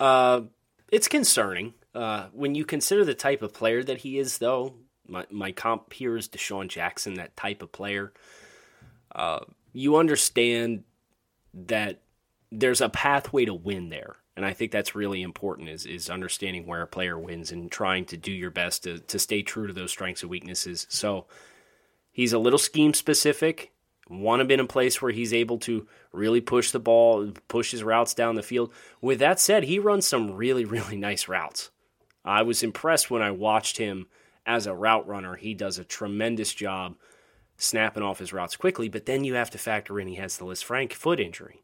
Uh, it's concerning. Uh, when you consider the type of player that he is though my, my comp here is DeSean Jackson, that type of player. Uh, you understand that there's a pathway to win there. And I think that's really important is, is understanding where a player wins and trying to do your best to, to stay true to those strengths and weaknesses. So he's a little scheme specific. Want to be in a place where he's able to really push the ball, push his routes down the field. With that said, he runs some really, really nice routes. I was impressed when I watched him as a route runner, he does a tremendous job snapping off his routes quickly. But then you have to factor in he has the Lisfranc foot injury.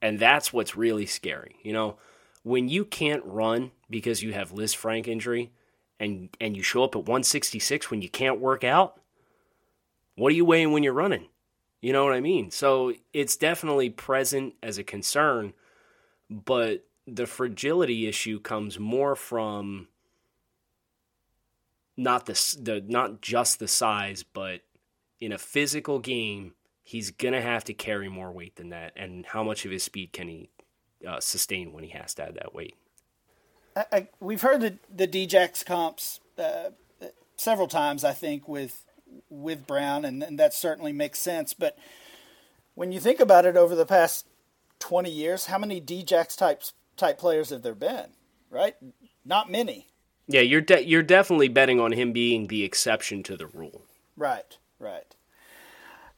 And that's what's really scary. You know, when you can't run because you have Lisfranc injury and, and you show up at 166 when you can't work out, what are you weighing when you're running? You know what I mean? So it's definitely present as a concern, but the fragility issue comes more from not the, the not just the size, but in a physical game, he's gonna have to carry more weight than that. And how much of his speed can he uh, sustain when he has to add that weight? I, I, we've heard the the Djax comps uh, several times, I think, with with Brown, and, and that certainly makes sense. But when you think about it, over the past twenty years, how many Djax types type players have there been? Right, not many. Yeah, you're de- you're definitely betting on him being the exception to the rule. Right, right.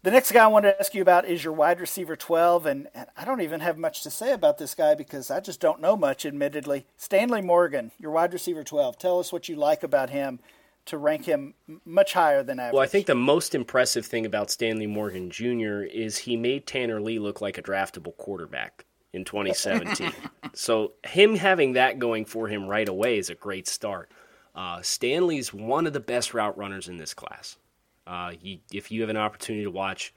The next guy I wanted to ask you about is your wide receiver 12, and, and, I don't even have much to say about this guy because I just don't know much, admittedly. Stanley Morgan, your wide receiver 12. Tell us what you like about him to rank him much higher than average. Well, I think the most impressive thing about Stanley Morgan Jr. is he made Tanner Lee look like a draftable quarterback in 2017. so him having that going for him right away is a great start. Uh, Stanley's one of the best route runners in this class. Uh, if you have an opportunity to watch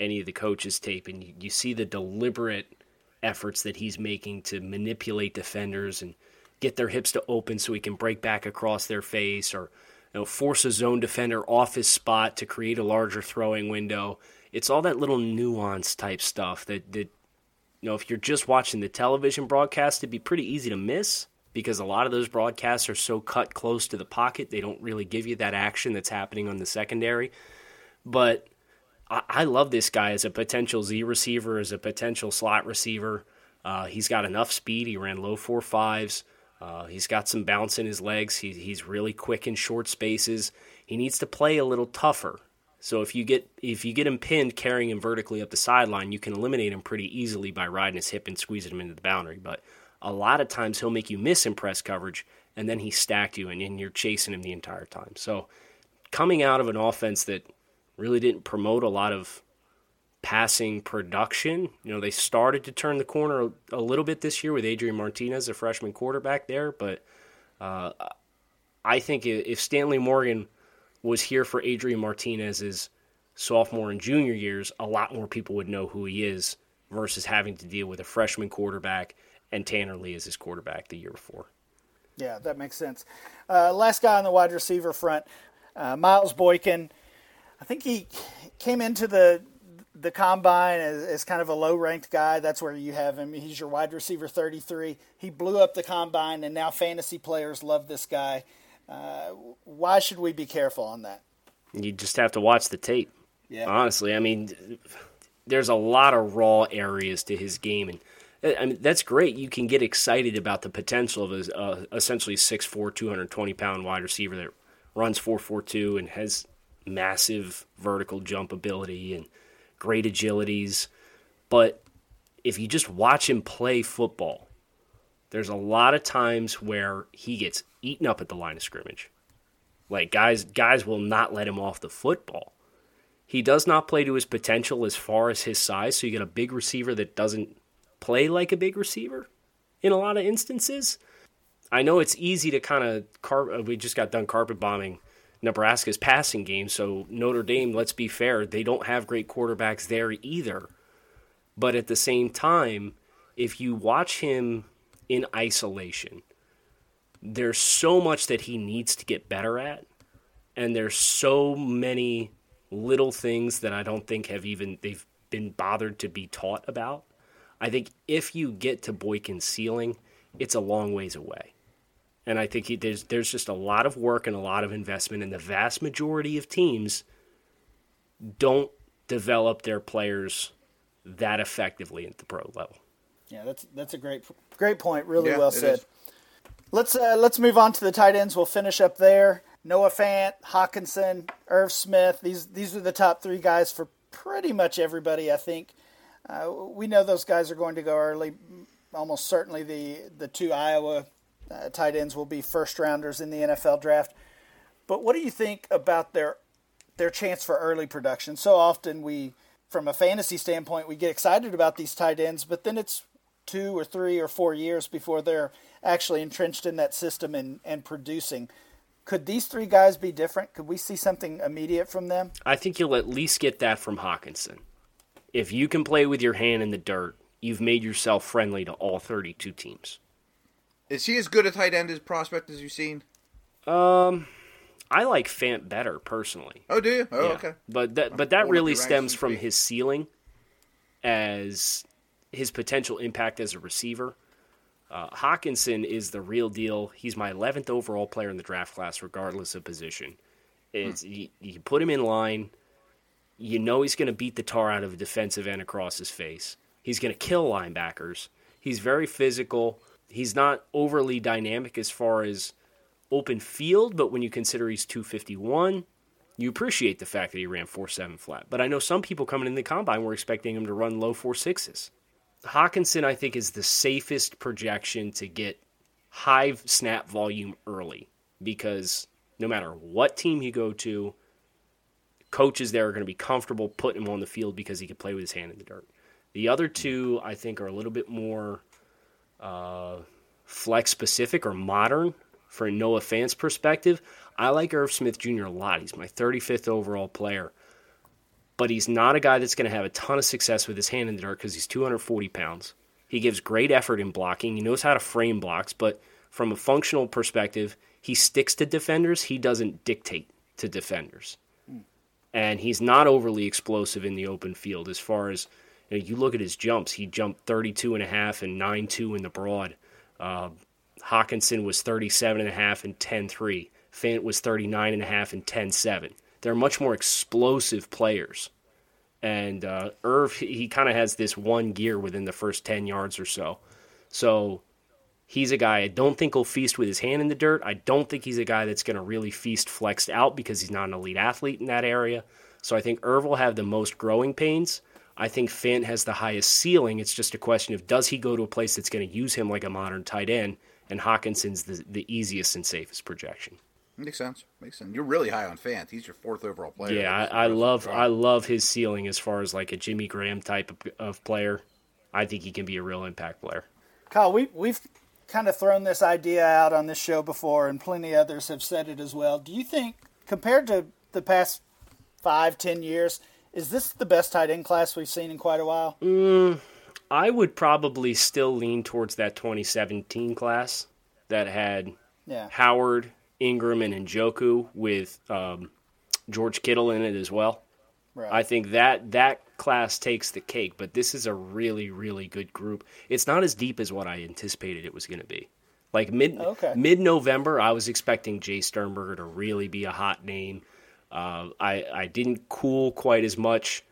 any of the coaches' tape and you, you see the deliberate efforts that he's making to manipulate defenders and get their hips to open so he can break back across their face or you know, force a zone defender off his spot to create a larger throwing window. It's all that little nuance type stuff that, that you know, if you're just watching the television broadcast, it'd be pretty easy to miss because a lot of those broadcasts are so cut close to the pocket, they don't really give you that action that's happening on the secondary. But I, I love this guy as a potential Z receiver, as a potential slot receiver. Uh, he's got enough speed. He ran low four fives. Uh, he's got some bounce in his legs. He, he's really quick in short spaces. He needs to play a little tougher. So if you get if you get him pinned carrying him vertically up the sideline, you can eliminate him pretty easily by riding his hip and squeezing him into the boundary. But a lot of times he'll make you miss in press coverage, and then he stacked you, and, and you're chasing him the entire time. So coming out of an offense that really didn't promote a lot of passing production, you know, they started to turn the corner a, a little bit this year with Adrian Martinez, a freshman quarterback there, but uh, I think if Stanley Morgan was here for Adrian Martinez's sophomore and junior years, a lot more people would know who he is versus having to deal with a freshman quarterback and Tanner Lee as his quarterback the year before. Yeah, that makes sense. Uh, last guy on the wide receiver front, uh, Miles Boykin. I think he came into the the combine as, as kind of a low ranked guy. That's where you have him. He's your wide receiver 33. He blew up the combine, and now fantasy players love this guy. Uh, why should we be careful on that? You just have to watch the tape. Yeah. Honestly, I mean, there's a lot of raw areas to his game, and I mean that's great. You can get excited about the potential of a uh, essentially 6'4", 220 pound wide receiver that runs four four two and has massive vertical jump ability and great agilities. But if you just watch him play football, there's a lot of times where he gets eaten up at the line of scrimmage. Like guys guys will not let him off the football. He does not play to his potential as far as his size, so you get a big receiver that doesn't play like a big receiver in a lot of instances. I know it's easy to kind of car- uh, we just got done carpet bombing Nebraska's passing game. So Notre Dame, let's be fair, they don't have great quarterbacks there either. But at the same time, if you watch him in isolation, there's so much that he needs to get better at. And there's so many little things that I don't think have even they've been bothered to be taught about. I think if you get to Boykin's ceiling, it's a long ways away. And I think he, there's there's just a lot of work and a lot of investment, and the vast majority of teams don't develop their players that effectively at the pro level. Yeah, that's that's a great great point. Really Yeah, well said. is. Let's uh, let's move on to the tight ends. We'll finish up there. Noah Fant, Hockenson, Irv Smith. These these are the top three guys for pretty much everybody. I think uh, we know those guys are going to go early. Almost certainly the the two Iowa uh, tight ends will be first rounders in the NFL draft. But what do you think about their their chance for early production? So often we, from a fantasy standpoint, we get excited about these tight ends, but then it's two or three or four years before they're actually entrenched in that system and, and producing. Could these three guys be different? Could we see something immediate from them? I think you'll at least get that from Hockenson. If you can play with your hand in the dirt, you've made yourself friendly to all 32 teams. Is he as good a tight end as prospect as you've seen? Um, I like Fant better personally. Oh, do you? Oh, Yeah. okay. But that but that really stems from his ceiling as his potential impact as a receiver. Uh, Hockenson is the real deal. He's my 11th overall player in the draft class, regardless of position. It's you, you put him in line, you know he's going to beat the tar out of a defensive end across his face. He's going to kill linebackers. He's very physical. He's not overly dynamic as far as open field, but when you consider he's 251, you appreciate the fact that he ran 4.7 flat. But I know some people coming in the combine were expecting him to run low 4.6s. Hockenson, I think, is the safest projection to get high snap volume early because no matter what team you go to, coaches there are going to be comfortable putting him on the field because he can play with his hand in the dirt. The other two, I think, are a little bit more uh, flex specific or modern for Noah Fant's perspective. I like Irv Smith Jr. a lot. He's my 35th overall player. But he's not a guy that's going to have a ton of success with his hand in the dirt because he's 240 pounds. He gives great effort in blocking. He knows how to frame blocks, but from a functional perspective, he sticks to defenders. He doesn't dictate to defenders. And he's not overly explosive in the open field as far as you, know, you look at his jumps. He jumped 32 and a half and 9-2 in the broad. Uh, Hockenson was 37 and a half and 10-3. Fant was 39 and a half and 10-7. They're much more explosive players. And uh, Irv, he, kind of has this one gear within the first 10 yards or so. So he's a guy I don't think will feast with his hand in the dirt. I don't think he's a guy that's going to really feast flexed out because he's not an elite athlete in that area. So I think Irv will have the most growing pains. I think Fant has the highest ceiling. It's just a question of does he go to a place that's going to use him like a modern tight end, and Hockenson's the, the easiest and safest projection. Makes sense. Makes sense. You're really high on Fant. He's your fourth overall player. Yeah, I, I love Wow. I love his ceiling as far as like a Jimmy Graham type of, of player. I think he can be a real impact player. Kyle, we, we've kind of thrown this idea out on this show before, and plenty others have said it as well. Do you think, compared to the past five, ten years, is this the best tight end class we've seen in quite a while? Mm, I would probably still lean towards that 2017 class that had Yeah. Howard, Engram, and Njoku with um, George Kittle in it as well. Right. I think that that class takes the cake, but this is a really, really good group. It's not as deep as what I anticipated it was going to be. Like mid Okay. mid November, I was expecting Jace Sternberger to really be a hot name. Uh, I I didn't cool quite as much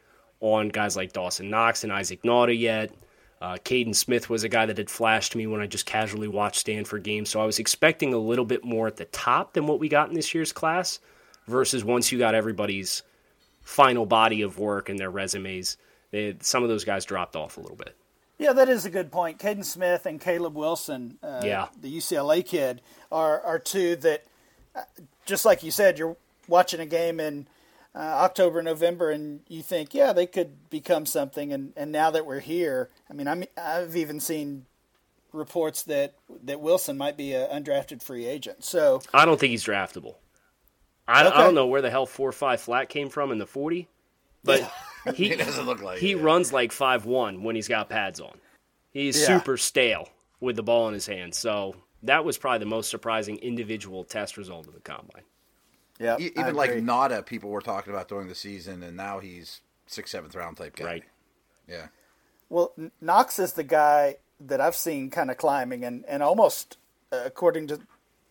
on guys like Dawson Knox and Isaac Nauta yet. Uh, Kaden Smith was a guy that had flashed to me when I just casually watched Stanford games, so I was expecting a little bit more at the top than what we got in this year's class. Versus once you got everybody's final body of work and their resumes, they, some of those guys dropped off a little bit. Yeah, that is a good point. Kaden Smith and Caleb Wilson, uh, Yeah. the UCLA kid, are are two that, uh, just like you said, you're watching a game in uh, October, November, and you think, yeah, they could become something. And, and now that we're here, I mean, I'm, I've even seen reports that that Wilson might be an undrafted free agent. So I don't think he's draftable. I, Okay. I don't know where the hell four five flat came from in the forty, but he It doesn't look like he it. runs like five one when he's got pads on. He's Yeah. super stale with the ball in his hand. So that was probably the most surprising individual test result of the combine. Yeah, E- Even like Nauta, people were talking about during the season, and now he's sixth, seventh round type guy. Right. Yeah. Well, Knox is the guy that I've seen kind of climbing and, and almost, uh, according to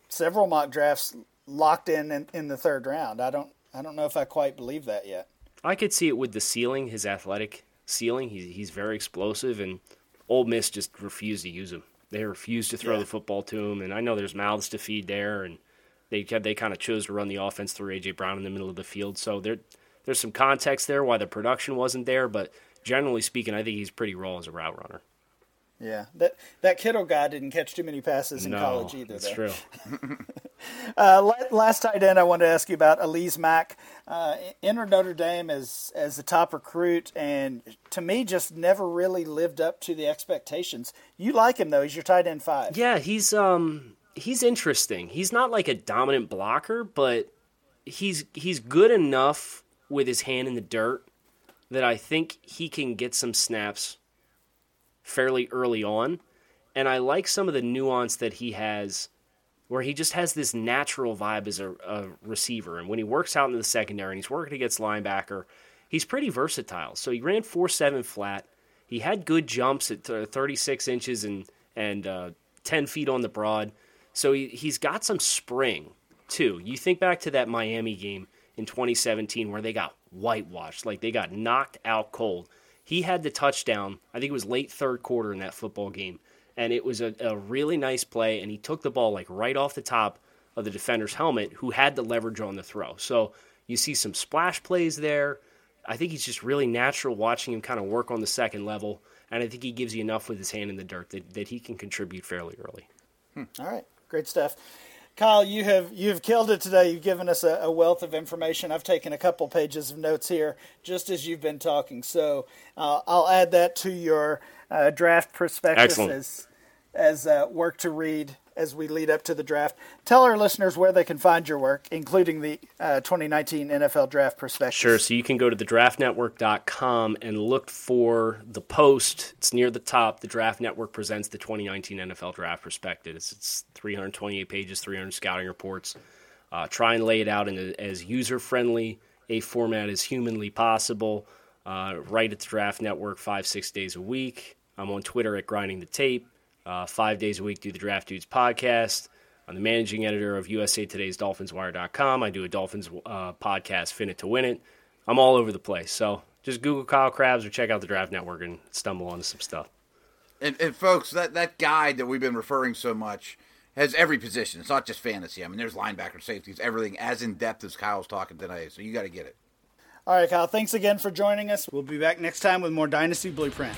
several mock drafts, locked in, in in the third round. I don't I don't know if I quite believe that yet. I could see it with the ceiling, his athletic ceiling. He's he's very explosive, and Ole Miss just refused to use him. They refused to throw Yeah. the football to him, and I know there's mouths to feed there, and they they kind of chose to run the offense through AJ Brown in the middle of the field. So there there's some context there why the production wasn't there, but generally speaking, I think he's pretty raw as a route runner. Yeah, that that Kittle guy didn't catch too many passes in no, college either. that's though. true. Uh, last tight end I wanted to ask you about Alizé Mack. Uh, entered Notre Dame as as the top recruit, and to me, just never really lived up to the expectations. You like him though; he's your tight end five. Yeah, he's um he's interesting. He's not like a dominant blocker, but he's he's good enough with his hand in the dirt that I think he can get some snaps fairly early on. And I like some of the nuance that he has where he just has this natural vibe as a, a receiver. And when he works out in the secondary and he's working against linebacker, he's pretty versatile. So he ran 4 7 flat. He had good jumps at 36 inches and, and uh, 10 feet on the broad. So he, he's got some spring, too. You think back to that Miami game in 2017 where they got whitewashed, like they got knocked out cold. He had the touchdown, I think it was late third quarter in that football game and it was a, a really nice play. And he took the ball like right off the top of the defender's helmet, who had the leverage on the throw. So you see some splash plays there. I think he's just really natural watching him kind of work on the second level, and I think he gives you enough with his hand in the dirt that, that he can contribute fairly early. Hmm. All right, great stuff. Kyle, you have you have killed it today. You've given us a, a wealth of information. I've taken a couple pages of notes here just as you've been talking. So uh, I'll add that to your uh, draft prospectus Excellent. as as uh, work to read as we lead up to the draft. Tell our listeners where they can find your work, including the uh, 2019 NFL Draft Prospectus. Sure. So you can go to thedraftnetwork.com and look for the post. It's near the top. The Draft Network presents the 2019 NFL Draft Prospectus. It's 328 pages, 300 scouting reports. Uh, try and lay it out in a, as user friendly a format as humanly possible. Uh, right at the Draft Network, five, six days a week. I'm on Twitter at Grinding the Tape. Uh, five days a week, do the Draft Dudes podcast. I'm the managing editor of USA Today's DolphinsWire.com. I do a Dolphins uh, podcast, Fin It to Win It. I'm all over the place. So just Google Kyle Crabbs or check out the Draft Network and stumble onto some stuff. And, and folks, that, that guide that we've been referring so much has every position. It's not just fantasy. I mean, there's linebacker, safeties, everything as in depth as Kyle's talking today. So you got to get it. All right, Kyle. Thanks again for joining us. We'll be back next time with more Dynasty Blueprint.